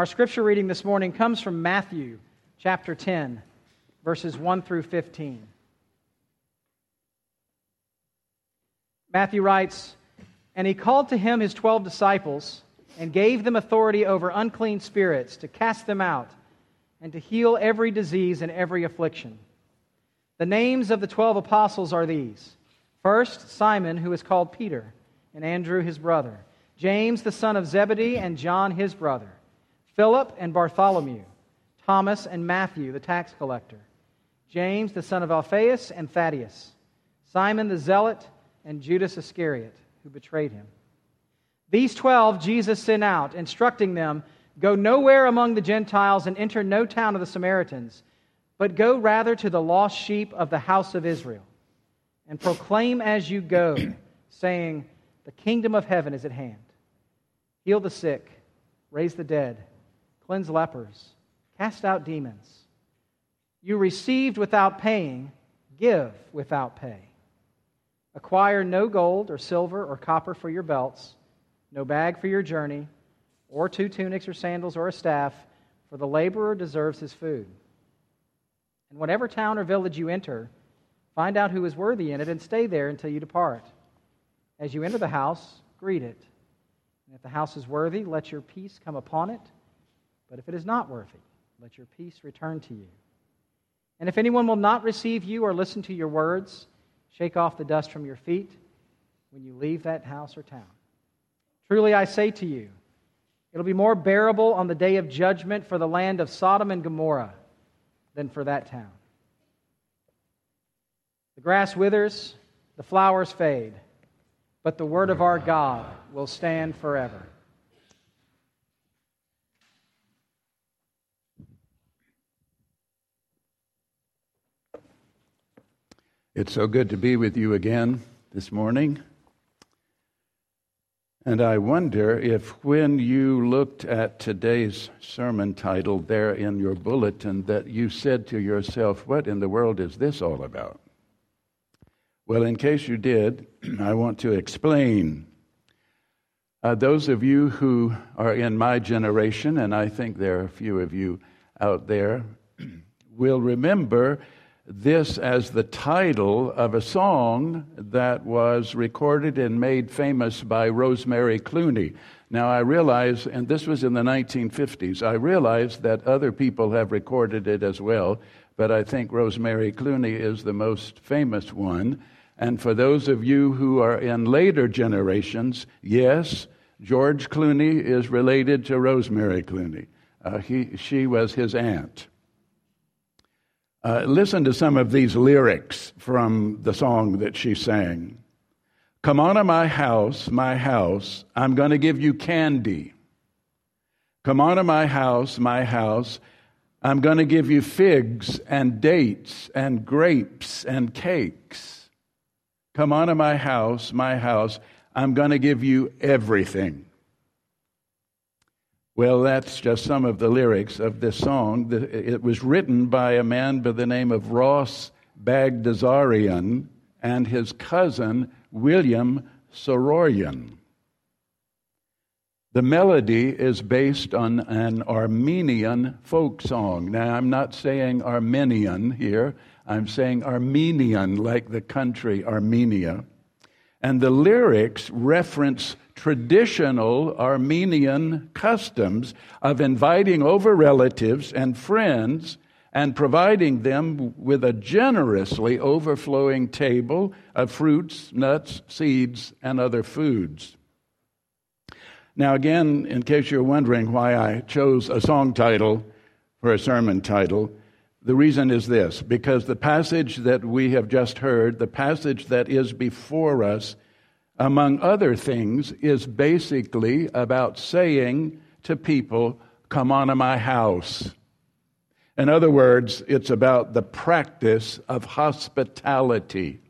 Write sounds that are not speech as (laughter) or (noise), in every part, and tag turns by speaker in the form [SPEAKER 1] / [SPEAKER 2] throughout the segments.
[SPEAKER 1] Our scripture reading this morning comes from Matthew chapter 10, verses 1 through 15. Matthew writes, And he called to him his twelve disciples and gave them authority over unclean spirits to cast them out and to heal every disease and every affliction. The names of the twelve apostles are these First, Simon, who is called Peter, and Andrew his brother, James the son of Zebedee, and John his brother, Philip and Bartholomew, Thomas and Matthew the tax collector, James the son of Alphaeus and Thaddeus, Simon the zealot, and Judas Iscariot, who betrayed him. These twelve Jesus sent out, instructing them Go nowhere among the Gentiles and enter no town of the Samaritans, but go rather to the lost sheep of the house of Israel and proclaim as you go, (clears throat) saying, The kingdom of heaven is at hand. Heal the sick, raise the dead, cleanse lepers, cast out demons. You received without paying, give without pay. Acquire no gold or silver or copper for your belts, no bag for your journey, or two tunics or sandals or a staff, for the laborer deserves his food. And whatever town or village you enter, Find out who is worthy in it and stay there until you depart. As you enter the house, greet it. And if the house is worthy, let your peace come upon it. But if it is not worthy, let your peace return to you. And if anyone will not receive you or listen to your words, shake off the dust from your feet when you leave that house or town. Truly I say to you, it'll be more bearable on the day of judgment for the land of Sodom and Gomorrah than for that town. The grass withers, the flowers fade, but the word of our God will stand forever.
[SPEAKER 2] It's so good to be with you again this morning. And I wonder if when you looked at today's sermon title there in your bulletin, that you said to yourself, What in the world is this all about? Well, in case you did, (clears throat) I want to explain. Uh, those of you who are in my generation, and I think there are a few of you out there, (clears throat) will remember this as the title of a song that was recorded and made famous by Rosemary Clooney. Now, I realize, and this was in the 1950s, I realize that other people have recorded it as well, but I think Rosemary Clooney is the most famous one. And for those of you who are in later generations, yes, George Clooney is related to Rosemary Clooney. Uh, he, she was his aunt. Uh, listen to some of these lyrics from the song that she sang. Come on to my house, my house, I'm going to give you candy. Come on to my house, my house, I'm going to give you figs and dates and grapes and cakes. Come on to my house, my house. I'm going to give you everything. Well, that's just some of the lyrics of this song. It was written by a man by the name of Ross Bagdasarian and his cousin William Saroyan. The melody is based on an Arminian folk song. Now, I'm not saying Armenian here, I'm saying Armenian, like the country Armenia. And the lyrics reference traditional Armenian customs of inviting over relatives and friends and providing them with a generously overflowing table of fruits, nuts, seeds, and other foods. Now, again, in case you're wondering why I chose a song title for a sermon title, the reason is this because the passage that we have just heard, the passage that is before us, among other things, is basically about saying to people, Come on to my house. In other words, it's about the practice of hospitality.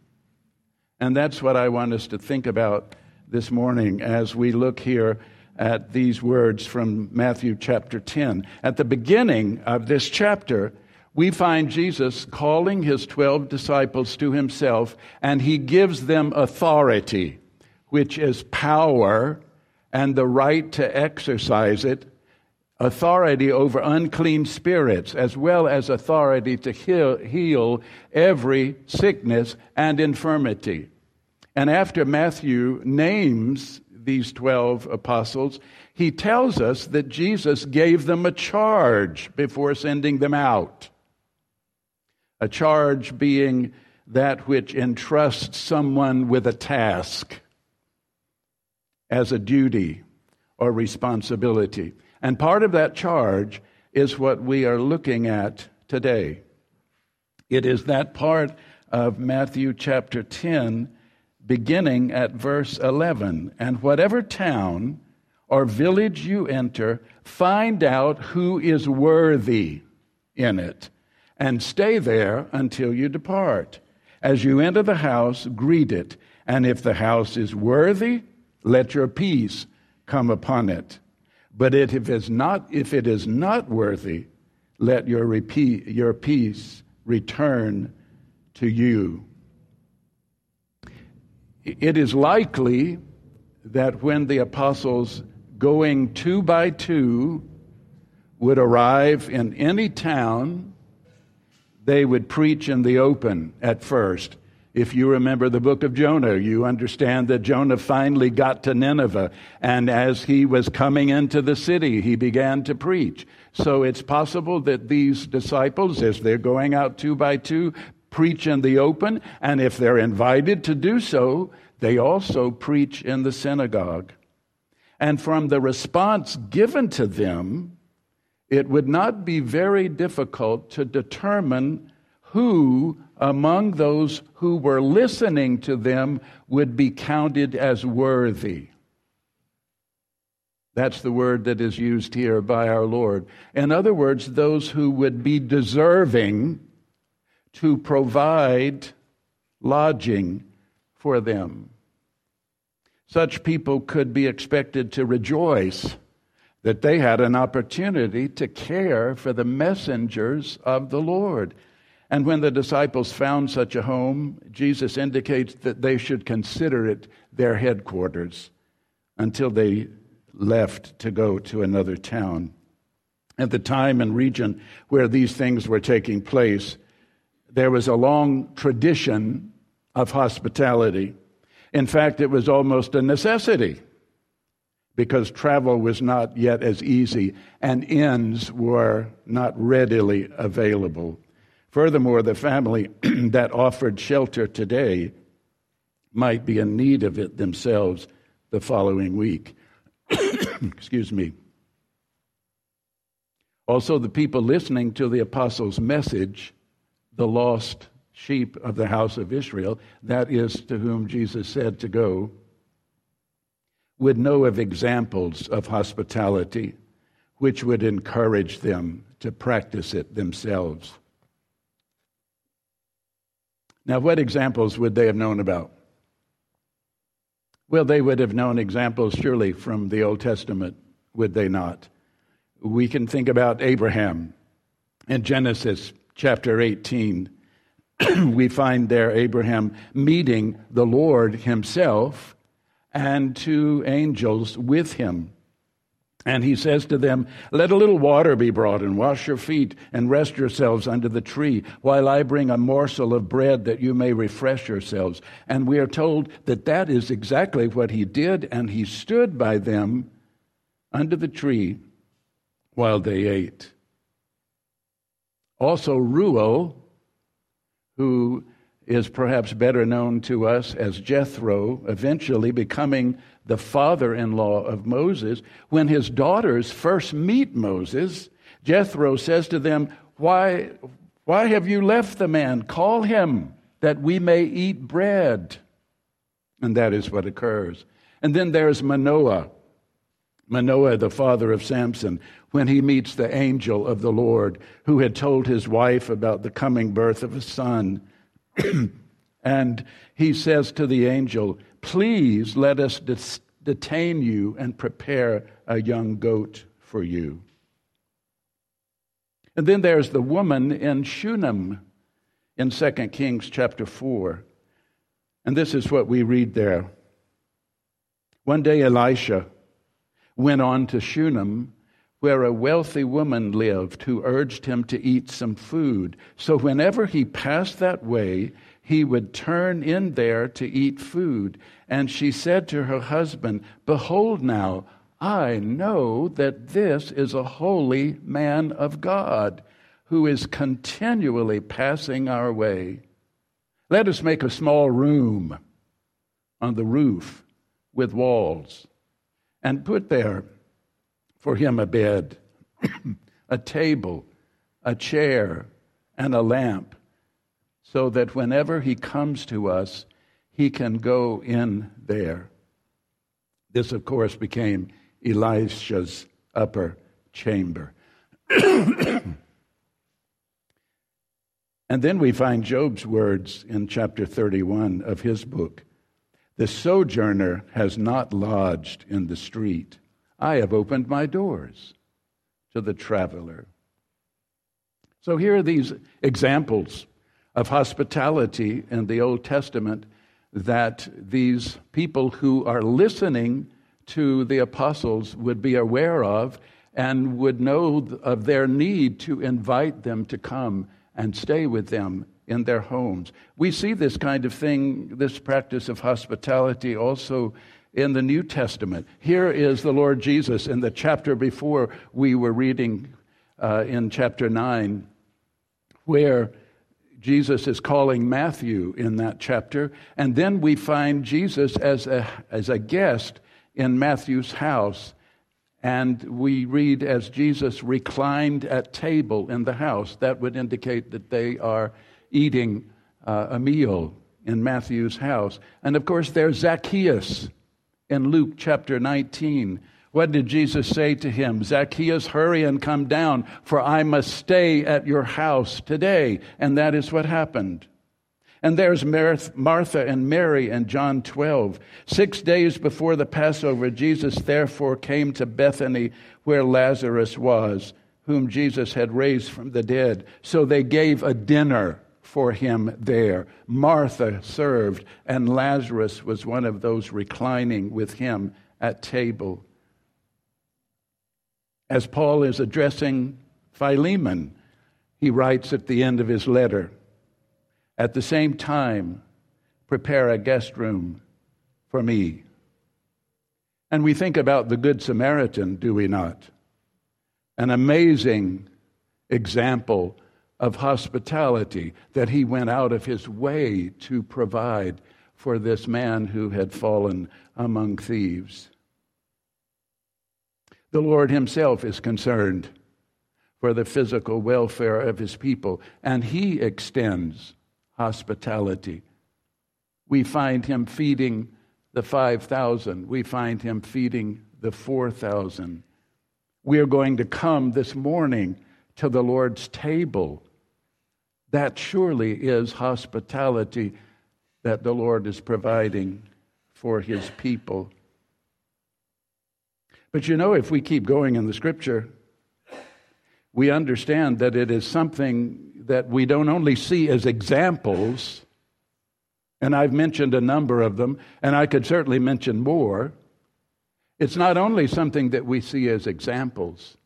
[SPEAKER 2] And that's what I want us to think about this morning as we look here at these words from Matthew chapter 10. At the beginning of this chapter, we find Jesus calling his 12 disciples to himself, and he gives them authority, which is power and the right to exercise it authority over unclean spirits, as well as authority to heal, heal every sickness and infirmity. And after Matthew names these 12 apostles, he tells us that Jesus gave them a charge before sending them out. A charge being that which entrusts someone with a task as a duty or responsibility. And part of that charge is what we are looking at today. It is that part of Matthew chapter 10, beginning at verse 11. And whatever town or village you enter, find out who is worthy in it, and stay there until you depart. As you enter the house, greet it, and if the house is worthy, let your peace come upon it. But if it is not, if it is not worthy, let your, repeat, your peace return to you. It is likely that when the apostles, going two by two, would arrive in any town, they would preach in the open at first. If you remember the book of Jonah, you understand that Jonah finally got to Nineveh, and as he was coming into the city, he began to preach. So it's possible that these disciples, as they're going out two by two, preach in the open, and if they're invited to do so, they also preach in the synagogue. And from the response given to them, it would not be very difficult to determine who among those who were listening to them would be counted as worthy. That's the word that is used here by our Lord. In other words, those who would be deserving to provide lodging for them. Such people could be expected to rejoice that they had an opportunity to care for the messengers of the Lord. And when the disciples found such a home, Jesus indicates that they should consider it their headquarters until they left to go to another town. At the time and region where these things were taking place, there was a long tradition of hospitality. In fact, it was almost a necessity because travel was not yet as easy and inns were not readily available. Furthermore, the family (clears throat) that offered shelter today might be in need of it themselves the following week. (coughs) Excuse me. Also, the people listening to the apostles' message, the lost sheep of the house of Israel, that is to whom Jesus said to go, would know of examples of hospitality which would encourage them to practice it themselves. Now, what examples would they have known about? Well, they would have known examples surely from the Old Testament, would they not? We can think about Abraham in Genesis chapter 18. (clears throat) we find there Abraham meeting the Lord himself and two angels with him. And he says to them, Let a little water be brought, and wash your feet, and rest yourselves under the tree, while I bring a morsel of bread that you may refresh yourselves. And we are told that that is exactly what he did, and he stood by them under the tree while they ate. Also, Reuel, who is perhaps better known to us as Jethro, eventually becoming the father in law of Moses. When his daughters first meet Moses, Jethro says to them, Why, why have you left the man? Call him that we may eat bread. And that is what occurs. And then there's Manoah. Manoah, the father of Samson, when he meets the angel of the Lord who had told his wife about the coming birth of a son. (clears throat) and he says to the angel, Please let us detain you and prepare a young goat for you. And then there's the woman in Shunem in 2 Kings chapter 4. And this is what we read there. One day Elisha went on to Shunem, where a wealthy woman lived who urged him to eat some food. So whenever he passed that way, he would turn in there to eat food. And she said to her husband, Behold now, I know that this is a holy man of God who is continually passing our way. Let us make a small room on the roof with walls and put there for him a bed, (clears throat) a table, a chair, and a lamp, so that whenever he comes to us, he can go in there. This, of course, became Elisha's upper chamber. (clears throat) and then we find Job's words in chapter 31 of his book The sojourner has not lodged in the street I have opened my doors to the traveler. So here are these examples of hospitality in the Old Testament that these people who are listening to the apostles would be aware of and would know of their need to invite them to come and stay with them in their homes. We see this kind of thing, this practice of hospitality also in the New Testament. Here is the Lord Jesus in the chapter before we were reading uh, in chapter 9, where Jesus is calling Matthew in that chapter. And then we find Jesus as a, as a guest in Matthew's house. And we read as Jesus reclined at table in the house. That would indicate that they are eating uh, a meal in Matthew's house. And of course, there's Zacchaeus in Luke chapter 19. What did Jesus say to him? Zacchaeus, hurry and come down, for I must stay at your house today. And that is what happened. And there's Martha and Mary in John 12. Six days before the Passover, Jesus therefore came to Bethany where Lazarus was, whom Jesus had raised from the dead. So they gave a dinner for him there. Martha served, and Lazarus was one of those reclining with him at table. As Paul is addressing Philemon, he writes at the end of his letter, At the same time, prepare a guest room for me. And we think about the Good Samaritan, do we not? An amazing example of hospitality that he went out of his way to provide for this man who had fallen among thieves. The Lord himself is concerned for the physical welfare of his people, and he extends hospitality. We find him feeding the 5,000, we find him feeding the 4,000. We are going to come this morning to the Lord's table that surely is hospitality that the Lord is providing for his people. But you know, if we keep going in the scripture, we understand that it is something that we don't only see as examples, and I've mentioned a number of them, and I could certainly mention more. It's not only something that we see as examples,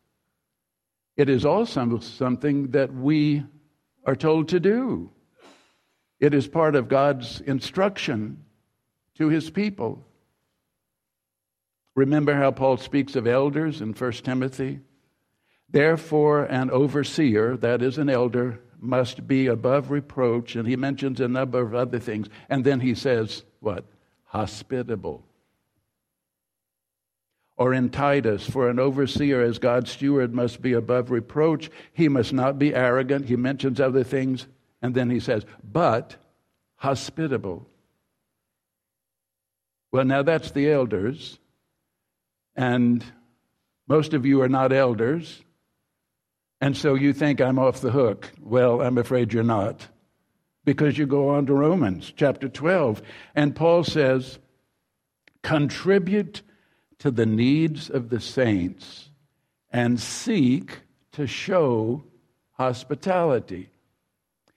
[SPEAKER 2] it is also something that we are told to do. It is part of God's instruction to his people. Remember how Paul speaks of elders in 1 Timothy? Therefore, an overseer, that is an elder, must be above reproach. And he mentions a number of other things. And then he says, what? Hospitable. Or in Titus, for an overseer as God's steward must be above reproach. He must not be arrogant. He mentions other things. And then he says, but hospitable. Well, now that's the elders. And most of you are not elders. And so you think I'm off the hook. Well, I'm afraid you're not. Because you go on to Romans chapter 12. And Paul says, contribute to the needs of the saints and seek to show hospitality.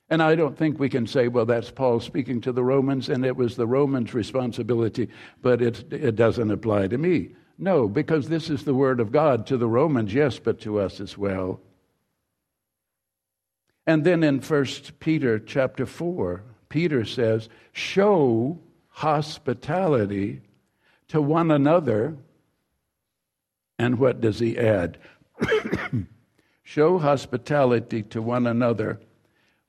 [SPEAKER 2] And I don't think we can say, well, that's Paul speaking to the Romans, and it was the Romans' responsibility, but it, it doesn't apply to me. No, because this is the word of God to the Romans, yes, but to us as well. And then in 1 Peter chapter 4, Peter says, Show hospitality to one another. And what does he add? (coughs) Show hospitality to one another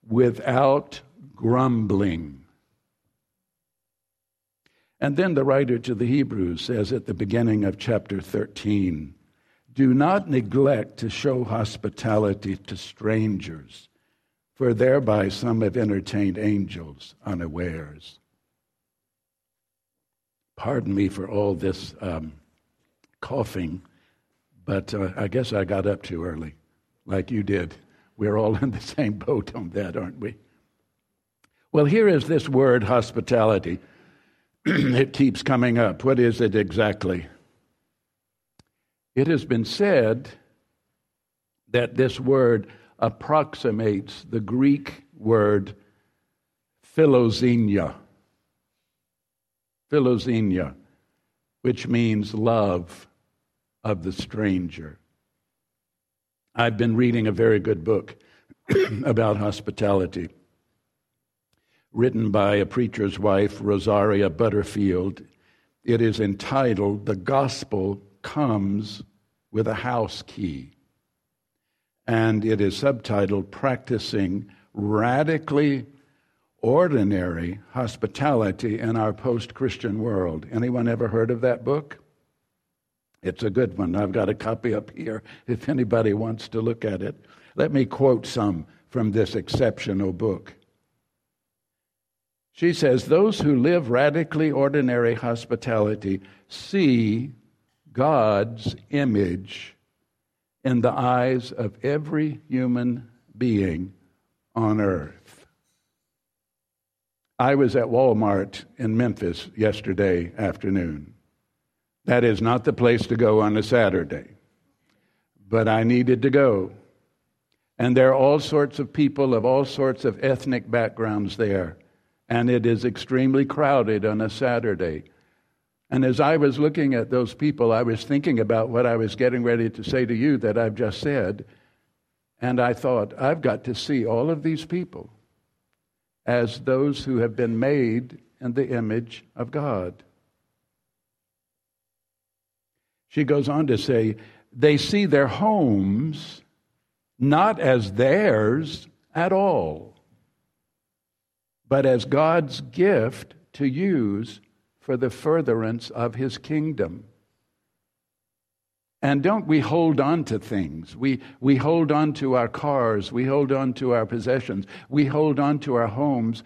[SPEAKER 2] without grumbling. And then the writer to the Hebrews says at the beginning of chapter 13 Do not neglect to show hospitality to strangers, for thereby some have entertained angels unawares. Pardon me for all this um, coughing, but uh, I guess I got up too early, like you did. We're all in the same boat on that, aren't we? Well, here is this word hospitality. (clears throat) it keeps coming up. What is it exactly? It has been said that this word approximates the Greek word philoxenia. Philoxenia, which means love of the stranger. I've been reading a very good book (clears throat) about hospitality written by a preacher's wife, Rosaria Butterfield. It is entitled The Gospel Comes with a House Key. And it is subtitled Practicing Radically Ordinary Hospitality in Our Post Christian World. Anyone ever heard of that book? It's a good one. I've got a copy up here if anybody wants to look at it. Let me quote some from this exceptional book. She says, Those who live radically ordinary hospitality see God's image in the eyes of every human being on earth. I was at Walmart in Memphis yesterday afternoon. That is not the place to go on a Saturday, but I needed to go. And there are all sorts of people of all sorts of ethnic backgrounds there and it is extremely crowded on a Saturday. And as I was looking at those people, I was thinking about what I was getting ready to say to you that I've just said. And I thought, I've got to see all of these people as those who have been made in the image of God. She goes on to say, they see their homes not as theirs at all but as God's gift to use for the furtherance of his kingdom. And don't we hold on to things? We, we hold on to our cars, we hold on to our possessions, we hold on to our homes,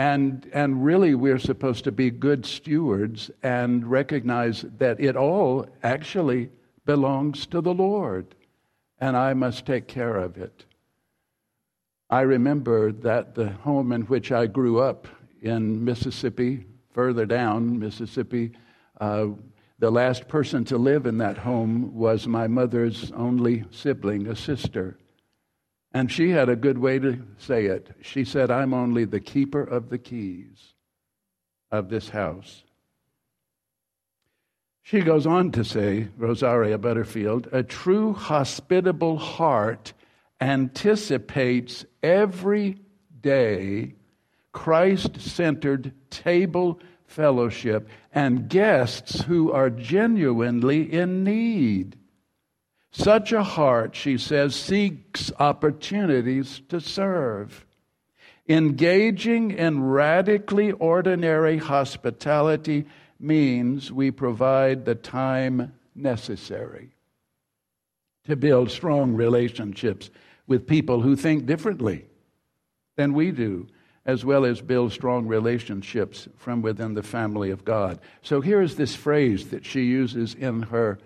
[SPEAKER 2] and, and really we're supposed to be good stewards and recognize that it all actually belongs to the Lord, and I must take care of it. I remember that the home in which I grew up in Mississippi, further down Mississippi, uh, the last person to live in that home was my mother's only sibling, a sister. And she had a good way to say it. She said, I'm only the keeper of the keys of this house. She goes on to say, Rosaria Butterfield, a true hospitable heart anticipates every day Christ centered table fellowship and guests who are genuinely in need. Such a heart, she says, seeks opportunities to serve. Engaging in radically ordinary hospitality means we provide the time necessary to build strong relationships with people who think differently than we do, as well as build strong relationships from within the family of God. So here is this phrase that she uses in her.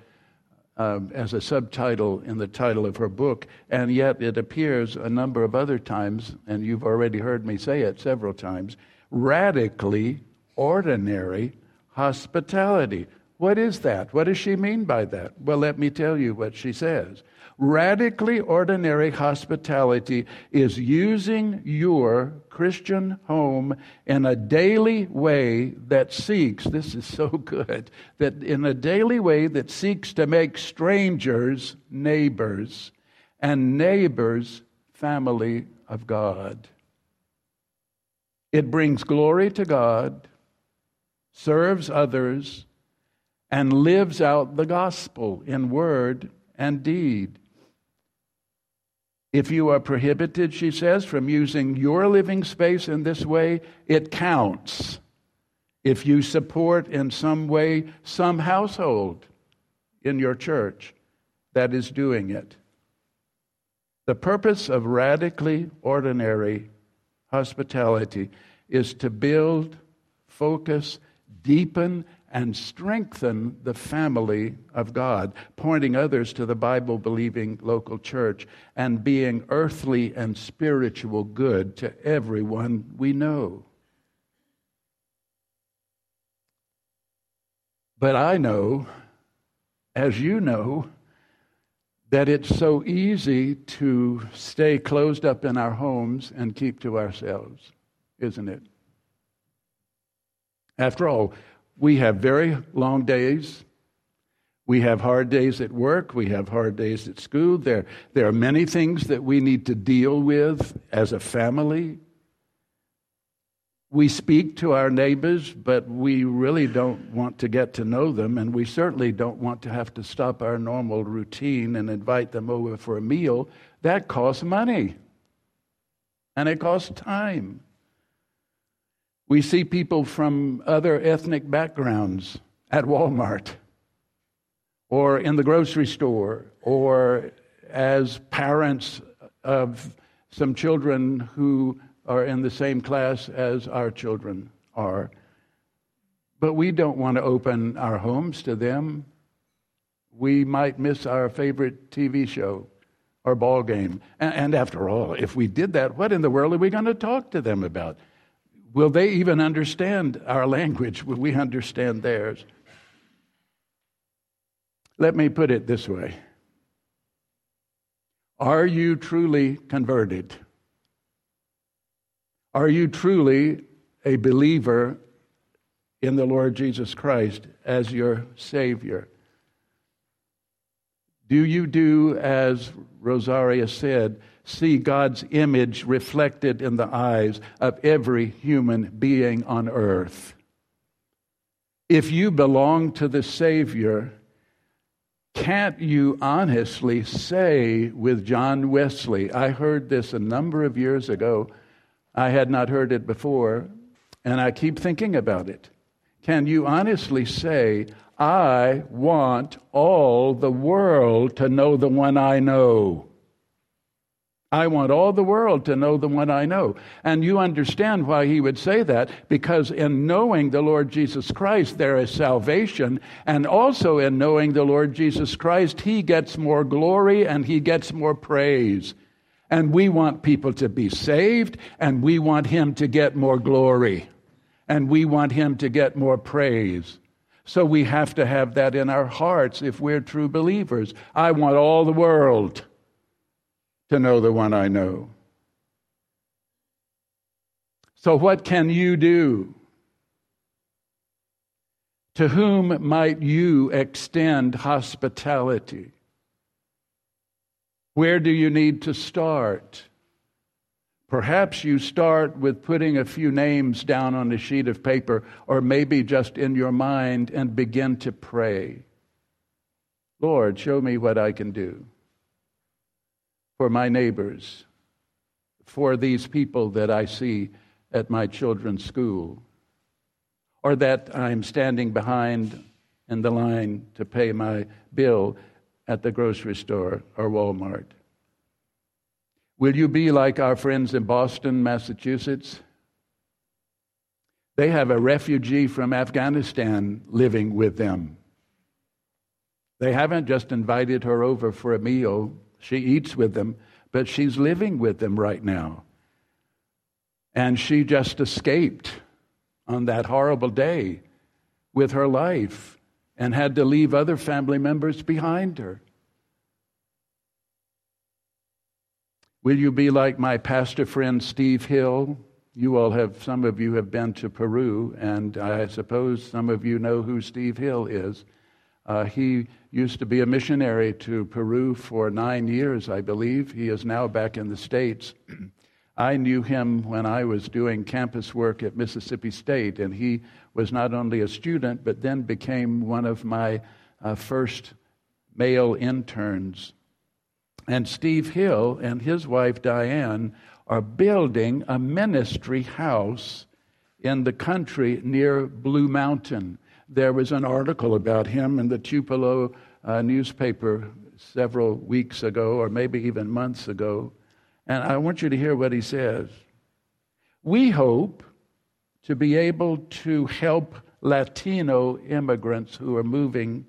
[SPEAKER 2] Um, as a subtitle in the title of her book, and yet it appears a number of other times, and you've already heard me say it several times radically ordinary hospitality. What is that? What does she mean by that? Well, let me tell you what she says. Radically ordinary hospitality is using your Christian home in a daily way that seeks, this is so good, that in a daily way that seeks to make strangers neighbors and neighbors family of God. It brings glory to God, serves others, and lives out the gospel in word and deed. If you are prohibited, she says, from using your living space in this way, it counts. If you support in some way some household in your church that is doing it. The purpose of radically ordinary hospitality is to build, focus, deepen, and strengthen the family of God, pointing others to the Bible believing local church and being earthly and spiritual good to everyone we know. But I know, as you know, that it's so easy to stay closed up in our homes and keep to ourselves, isn't it? After all, we have very long days. We have hard days at work. We have hard days at school. There, there are many things that we need to deal with as a family. We speak to our neighbors, but we really don't want to get to know them, and we certainly don't want to have to stop our normal routine and invite them over for a meal. That costs money, and it costs time. We see people from other ethnic backgrounds at Walmart or in the grocery store or as parents of some children who are in the same class as our children are. But we don't want to open our homes to them. We might miss our favorite TV show or ball game. And, after all, if we did that, what in the world are we going to talk to them about? Will they even understand our (laughs) language? Will we understand theirs? Let me put it this way Are you truly converted? Are you truly a believer in the Lord Jesus Christ as your Savior? Do you do as Rosaria said? See God's image reflected in the eyes of every human being on earth. If you belong to the Savior, can't you honestly say with John Wesley? I heard this a number of years ago. I had not heard it before, and I keep thinking about it. Can you honestly say, I want all the world to know the one I know? I want all the world to know the one I know. And you understand why he would say that, because in knowing the Lord Jesus Christ, there is salvation. And also in knowing the Lord Jesus Christ, he gets more glory and he gets more praise. And we want people to be saved, and we want him to get more glory, and we want him to get more praise. So we have to have that in our hearts if we're true believers. I want all the world to know the one I know. So, what can you do? To whom might you extend hospitality? Where do you need to start? Perhaps you start with putting a few names down on a sheet of paper, or maybe just in your mind, and begin to pray. Lord, show me what I can do for my neighbors, for these people that I see at my children's school, or that I'm standing behind in the line to pay my bill at the grocery store or Walmart. Will you be like our friends in Boston, Massachusetts? They have a refugee from Afghanistan living with them. They haven't just invited her over for a meal, she eats with them, but she's living with them right now. And she just escaped on that horrible day with her life and had to leave other family members behind her. Will you be like my pastor friend Steve Hill? You all have, some of you have been to Peru, and I suppose some of you know who Steve Hill is. Uh, he used to be a missionary to Peru for nine years, I believe. He is now back in the States. (clears throat) I knew him when I was doing campus work at Mississippi State, and he was not only a student, but then became one of my uh, first male interns and Steve Hill and his wife Diane are building a ministry house in the country near Blue Mountain. There was an article about him in the Tupelo uh, newspaper several weeks ago, or maybe even months ago. And I want you to hear what he says. We hope to be able to help Latino immigrants who are moving,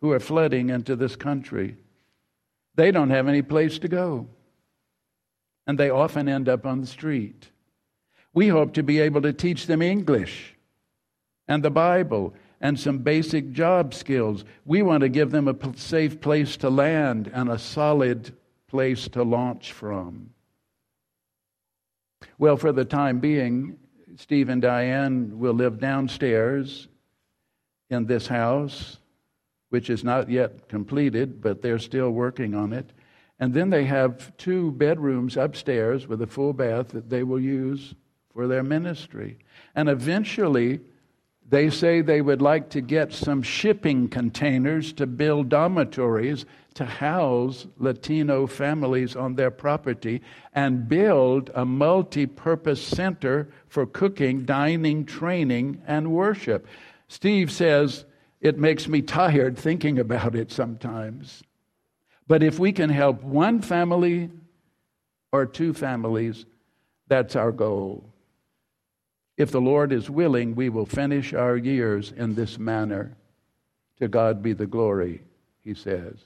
[SPEAKER 2] who are flooding into this country. They don't have any place to go. And they often end up on the street. We hope to be able to teach them English and the Bible and some basic job skills. We want to give them a safe place to land and a solid place to launch from. Well, for the time being, Steve and Diane will live downstairs in this house which is not yet completed, but they're still working on it. And then they have two bedrooms upstairs with a full bath that they will use for their ministry. And eventually, they say they would like to get some shipping containers to build dormitories to house Latino families on their property and build a multi purpose center for cooking, dining, training, and worship. Steve says it makes me tired thinking about it sometimes. But if we can help one family or two families, that's our goal. If the Lord is willing, we will finish our years in this manner. To God be the glory, he says.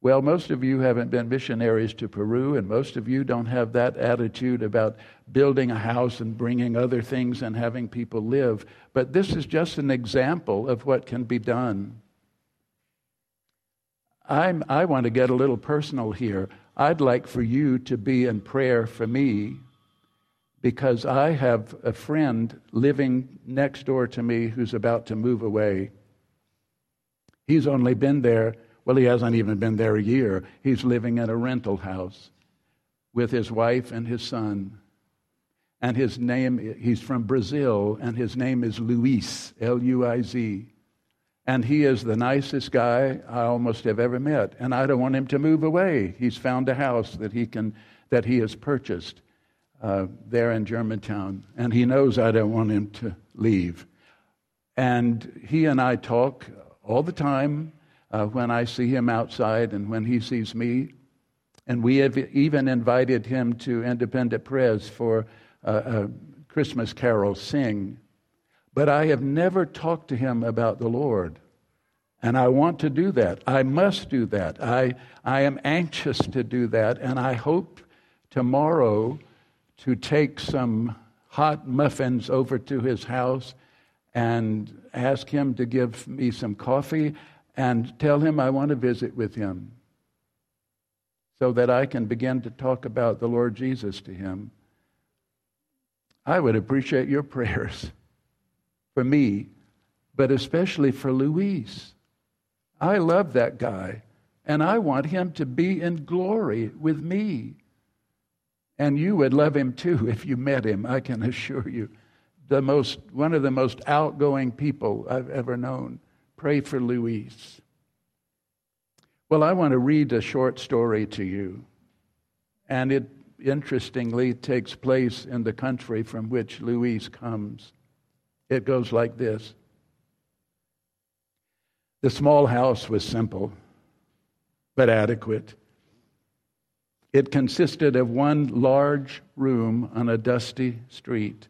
[SPEAKER 2] Well, most of you haven't been missionaries to Peru, and most of you don't have that attitude about building a house and bringing other things and having people live. But this is just an example of what can be done. I'm, I want to get a little personal here. I'd like for you to be in prayer for me because I have a friend living next door to me who's about to move away. He's only been there well, he hasn't even been there a year. He's living in a rental house with his wife and his son. And his name, he's from Brazil, and his name is Luiz, L U I Z. And he is the nicest guy I almost have ever met. And I don't want him to move away. He's found a house that he, can, that he has purchased uh, there in Germantown. And he knows I don't want him to leave. And he and I talk all the time uh, when I see him outside and when he sees me. And we have even invited him to Independent Press for a Christmas carol sing. But I have never talked to him about the Lord. And I want to do that. I must do that. I, I am anxious to do that. And I hope tomorrow to take some hot muffins over to his house and ask him to give me some coffee and tell him I want to visit with him so that I can begin to talk about the Lord Jesus to him. I would appreciate your (laughs) prayers for me, but especially for Luiz. I love that guy, and I want him to be in glory with me. And you would love him too if you met him, I can assure you. The most, one of the most outgoing people I've ever known. Pray for Luiz. Well, I want to read a short story to you. And it interestingly takes place in the country from which Luiz comes. It goes like this The small house was simple, but adequate. It consisted of one large room on a dusty street.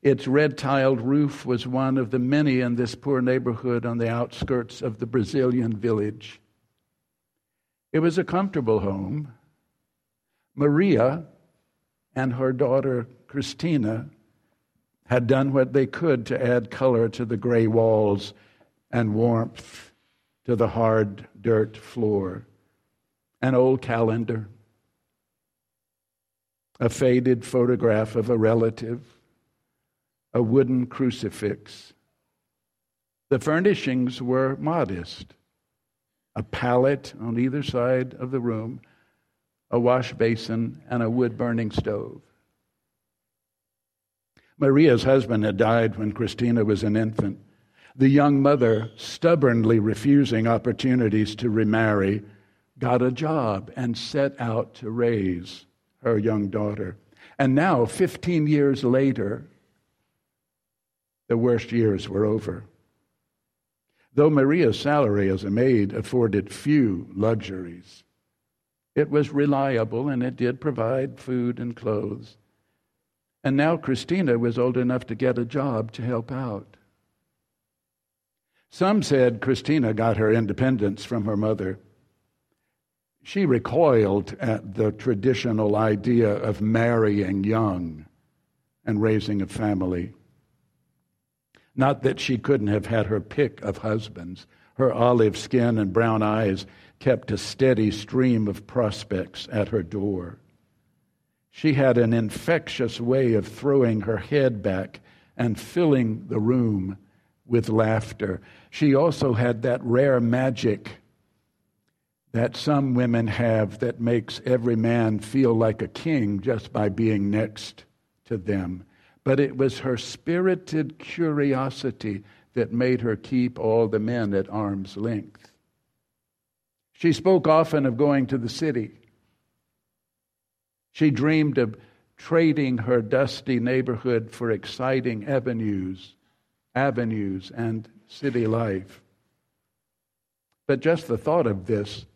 [SPEAKER 2] Its red tiled roof was one of the many in this poor neighborhood on the outskirts of the Brazilian village. It was a comfortable home. Maria and her daughter Christina had done what they could to add color to the gray walls and warmth to the hard dirt floor. An old calendar, a faded photograph of a relative, a wooden crucifix. The furnishings were modest a pallet on either side of the room, a wash basin, and a wood burning stove. Maria's husband had died when Christina was an infant. The young mother, stubbornly refusing opportunities to remarry, got a job and set out to raise her young daughter. And now, 15 years later, the worst years were over. Though Maria's salary as a maid afforded few luxuries, it was reliable and it did provide food and clothes. And now Christina was old enough to get a job to help out. Some said Christina got her independence from her mother. She recoiled at the traditional idea of marrying young and raising a family. Not that she couldn't have had her pick of husbands. Her olive skin and brown eyes kept a steady stream of prospects at her door. She had an infectious way of throwing her head back and filling the room with laughter. She also had that rare magic that some women have that makes every man feel like a king just by being next to them but it was her spirited curiosity that made her keep all the men at arm's length. She spoke often of going to the city. She dreamed of trading her dusty neighborhood for exciting avenues, avenues and city life. But just the thought of this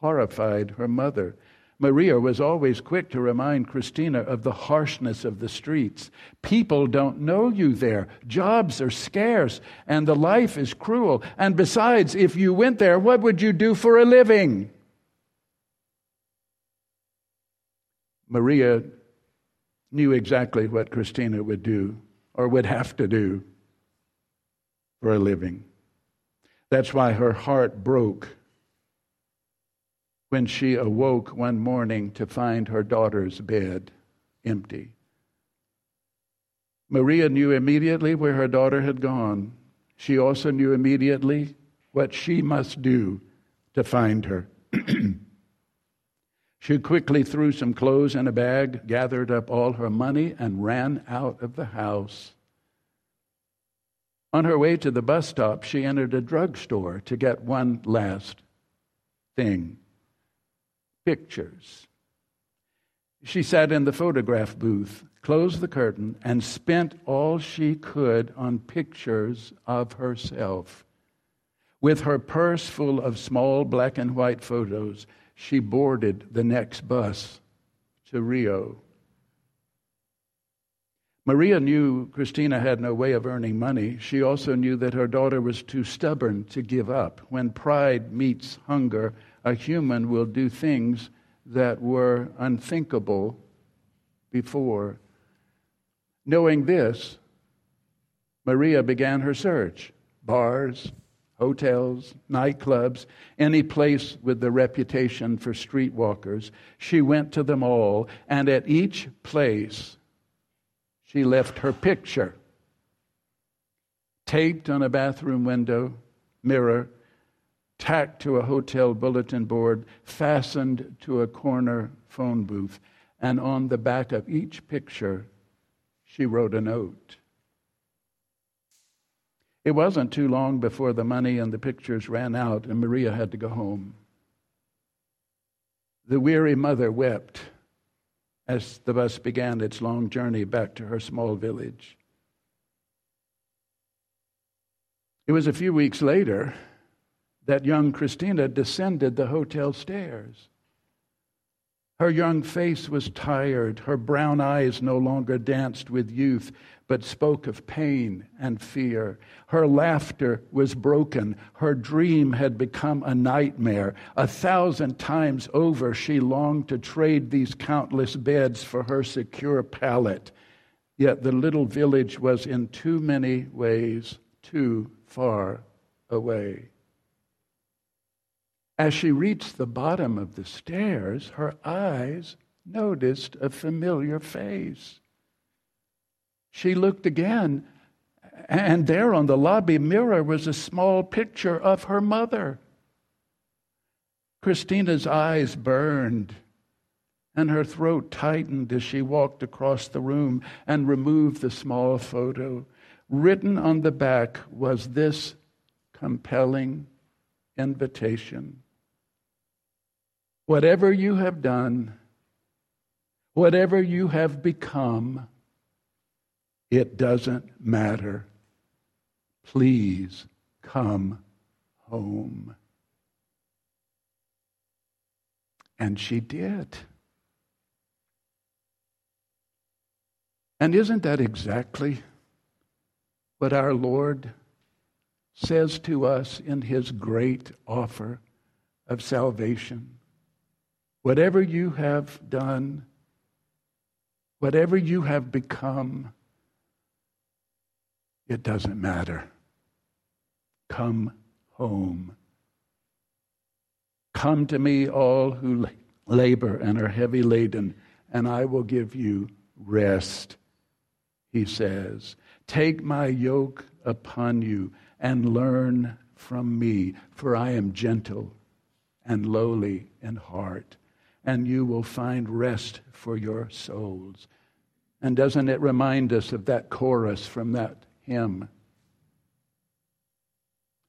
[SPEAKER 2] horrified her mother. Maria was always quick to remind Christina of the harshness of the streets. People don't know you there. Jobs are scarce, and the life is cruel. And besides, if you went there, what would you do for a living? Maria knew exactly what Christina would do or would have to do for a living. That's why her heart broke when she awoke one morning to find her daughter's bed empty. Maria knew immediately where her daughter had gone. She also knew immediately what she must do to find her. (clears throat) she quickly threw some clothes in a bag, gathered up all her money, and ran out of the house. On her way to the bus stop, she entered a drugstore to get one last thing pictures. She sat in the photograph booth, closed the curtain, and spent all she could on pictures of herself. With her purse full of small black and white photos, she boarded the next bus to Rio. Maria knew Christina had no way of earning money. She also knew that her daughter was too stubborn to give up. When pride meets hunger, a human will do things that were unthinkable before. Knowing this, Maria began her search bars, hotels, nightclubs, any place with the reputation for streetwalkers. She went to them all, and at each place, she left her picture taped on a bathroom window, mirror, tacked to a hotel bulletin board, fastened to a corner phone booth, and on the back of each picture, she wrote a note. It wasn't too long before the money and the pictures ran out, and Maria had to go home. The weary mother wept as the bus began its long journey back to her small village. It was a few weeks later that young Christina descended the hotel stairs. Her young face was tired. Her brown eyes no longer danced with youth, but spoke of pain and fear. Her laughter was broken. Her dream had become a nightmare. A thousand times over, she longed to trade these countless beds for her secure pallet. Yet the little village was in too many ways too far away. As she reached the bottom of the stairs, her eyes noticed a familiar face. She looked again, and there on the lobby mirror was a small picture of her mother. Christina's eyes burned and her throat tightened as she walked across the room and removed the small photo. Written on the back was this compelling invitation Whatever you have done, whatever you have become, it doesn't matter. Please come home. And she did. And isn't that exactly what our Lord says to us in his great offer of salvation? Whatever you have done, whatever you have become, it doesn't matter. Come home. Come to me, all who labor and are heavy laden, and I will give you rest he says. Take my yoke upon you and learn from me, for I am gentle and lowly in heart, and you will find rest for your souls. And doesn't it remind us of that chorus from that hymn?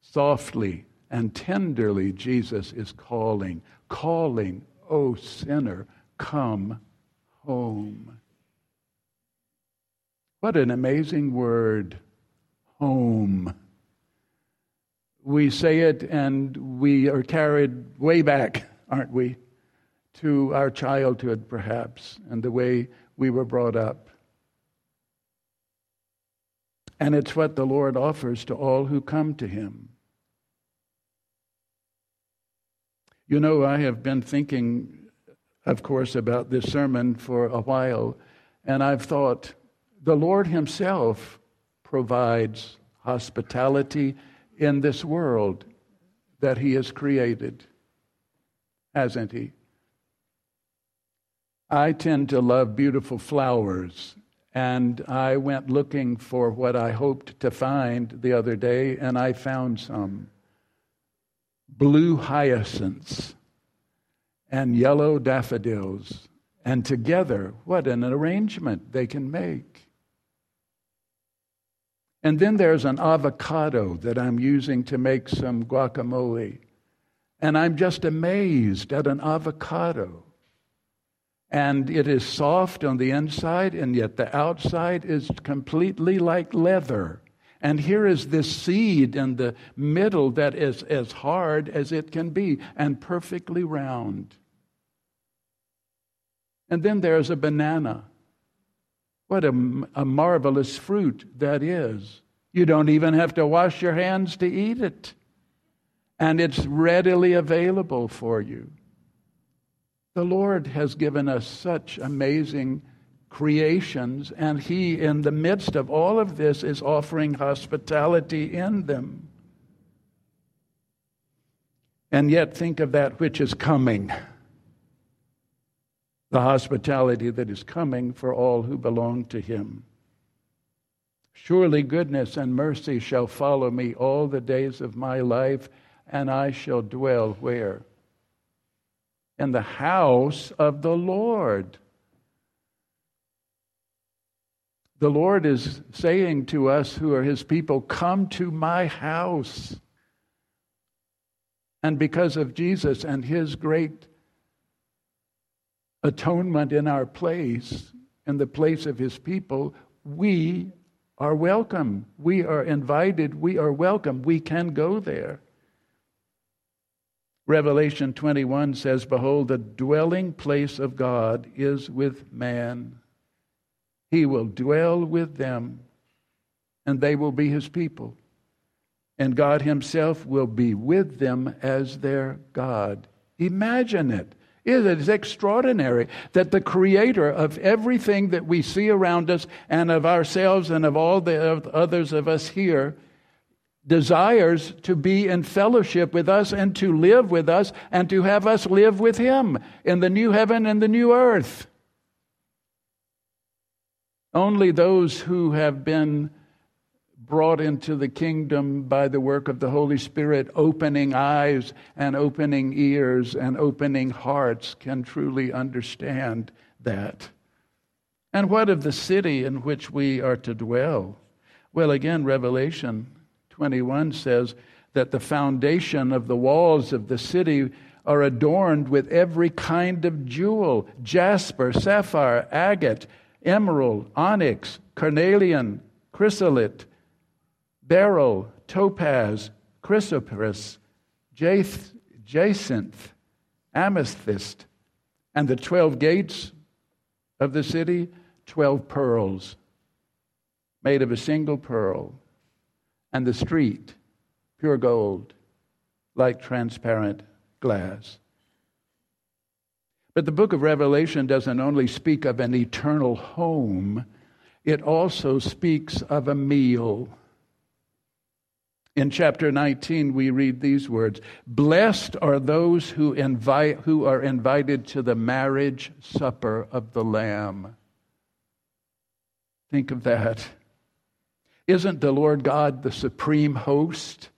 [SPEAKER 2] Softly and tenderly, Jesus is calling, calling, O sinner, come home. What an amazing word, home. We say it and we are carried way back, aren't we, to our childhood perhaps and the way we were brought up. And it's what the Lord offers to all who come to Him. You know, I have been thinking, of course, about this sermon for a while, and I've thought, the Lord Himself provides hospitality in this world that He has created, hasn't He? I tend to love beautiful flowers, and I went looking for what I hoped to find the other day, and I found some blue hyacinths and yellow daffodils. And together, what an arrangement they can make. And then there's an avocado that I'm using to make some guacamole. And I'm just amazed at an avocado. And it is soft on the inside, and yet the outside is completely like leather. And here is this seed in the middle that is as hard as it can be and perfectly round. And then there's a banana what a, a marvelous fruit that is. You don't even have to wash your hands to eat it, and it's readily available for you. The Lord has given us such amazing creations, and He, in the midst of all of this, is offering hospitality in them. And yet, think of that which is coming the hospitality that is coming for all who belong to him. Surely goodness and mercy shall follow me all the days of my life, and I shall dwell where? In the house of the Lord. The Lord is saying to us who are his people, Come to my house. And because of Jesus and his great atonement in our place, in the place of his people, we are welcome. We are invited. We are welcome. We can go there. Revelation 21 says, Behold, the dwelling place of God is with man. He will dwell with them, and they will be his people. And God himself will be with them as their God. Imagine it. It is extraordinary that the creator of everything that we see around us and of ourselves and of all the others of us here desires to be in fellowship with us and to live with us and to have us live with Him in the new heaven and the new earth. Only those who have been brought into the kingdom by the work of the Holy Spirit, opening eyes and opening ears and opening hearts, can truly understand that. And what of the city in which we are to dwell? Well, again, Revelation 21 says that the foundation of the walls of the city are adorned with every kind of jewel jasper, sapphire, agate, emerald, onyx, carnelian, chrysolite beryl, topaz, chrysoprase, jacinth, amethyst, and the 12 gates of the city, 12 pearls made of a single pearl, and the street, pure gold, like transparent glass. But the book of Revelation doesn't only speak of an eternal home, it also speaks of a meal in chapter 19, we read these words Blessed are those who, invite, who are invited to the marriage supper of the Lamb. Think of that. Isn't the Lord God the supreme host?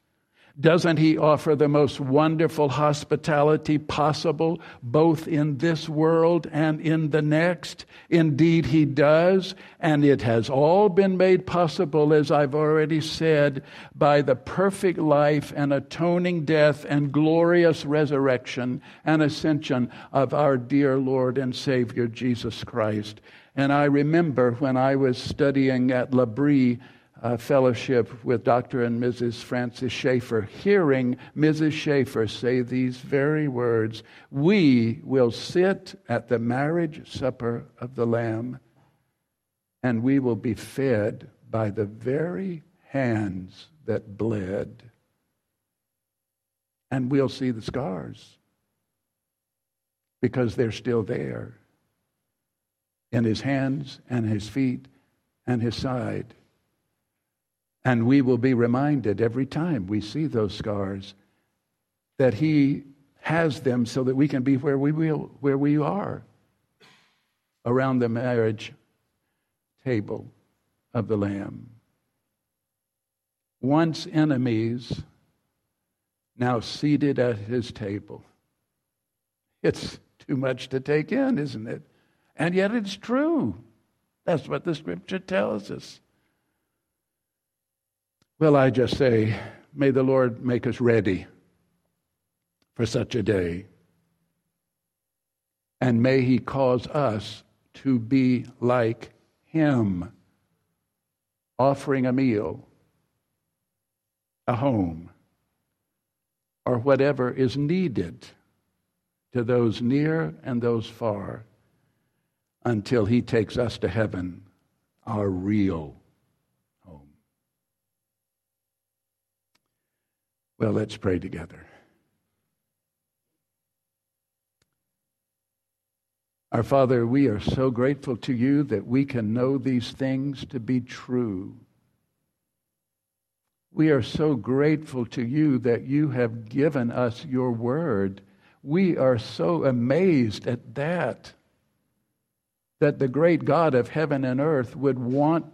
[SPEAKER 2] Doesn't he offer the most wonderful hospitality possible, both in this world and in the next? Indeed, he does. And it has all been made possible, as I've already said, by the perfect life and atoning death and glorious resurrection and ascension of our dear Lord and Savior, Jesus Christ. And I remember when I was studying at L'Abri uh, fellowship with Dr. and Mrs. Francis Schaeffer, hearing Mrs. Schaeffer say these very words We will sit at the marriage supper of the Lamb, and we will be fed by the very hands that bled. And we'll see the scars because they're still there in his hands and his feet and his side. And we will be reminded every time we see those scars that He has them so that we can be where we, will, where we are around the marriage table of the Lamb. Once enemies, now seated at His table. It's too much to take in, isn't it? And yet it's true. That's what the scripture tells us. Well, I just say, may the Lord make us ready for such a day. And may He cause us to be like Him, offering a meal, a home, or whatever is needed to those near and those far until He takes us to heaven, our real Well, let's pray together. Our Father, we are so grateful to you that we can know these things to be true. We are so grateful to you that you have given us your word. We are so amazed at that, that the great God of heaven and earth would want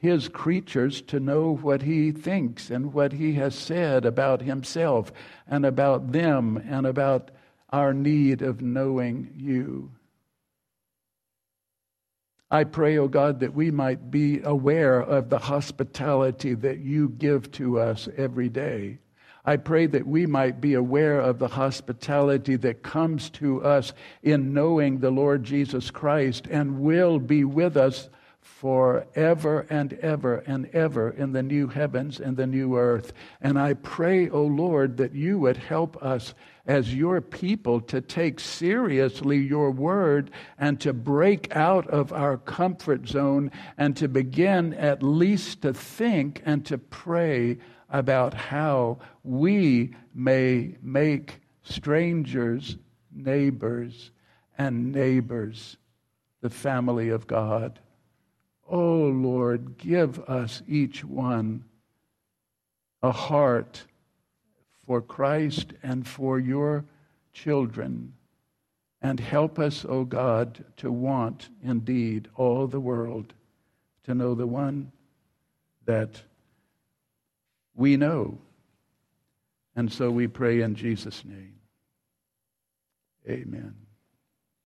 [SPEAKER 2] his creatures to know what he thinks and what he has said about himself and about them and about our need of knowing you. I pray, O oh God, that we might be aware of the hospitality that you give to us every day. I pray that we might be aware of the hospitality that comes to us in knowing the Lord Jesus Christ and will be with us forever and ever and ever in the new heavens and the new earth. And I pray, O oh Lord, that you would help us as your people to take seriously your word and to break out of our comfort zone and to begin at least to think and to pray about how we may make strangers neighbors and neighbors the family of God. Oh Lord, give us each one a heart for Christ and for your children. And help us, O oh God, to want indeed all the world to know the one that we know. And so we pray in Jesus' name. Amen.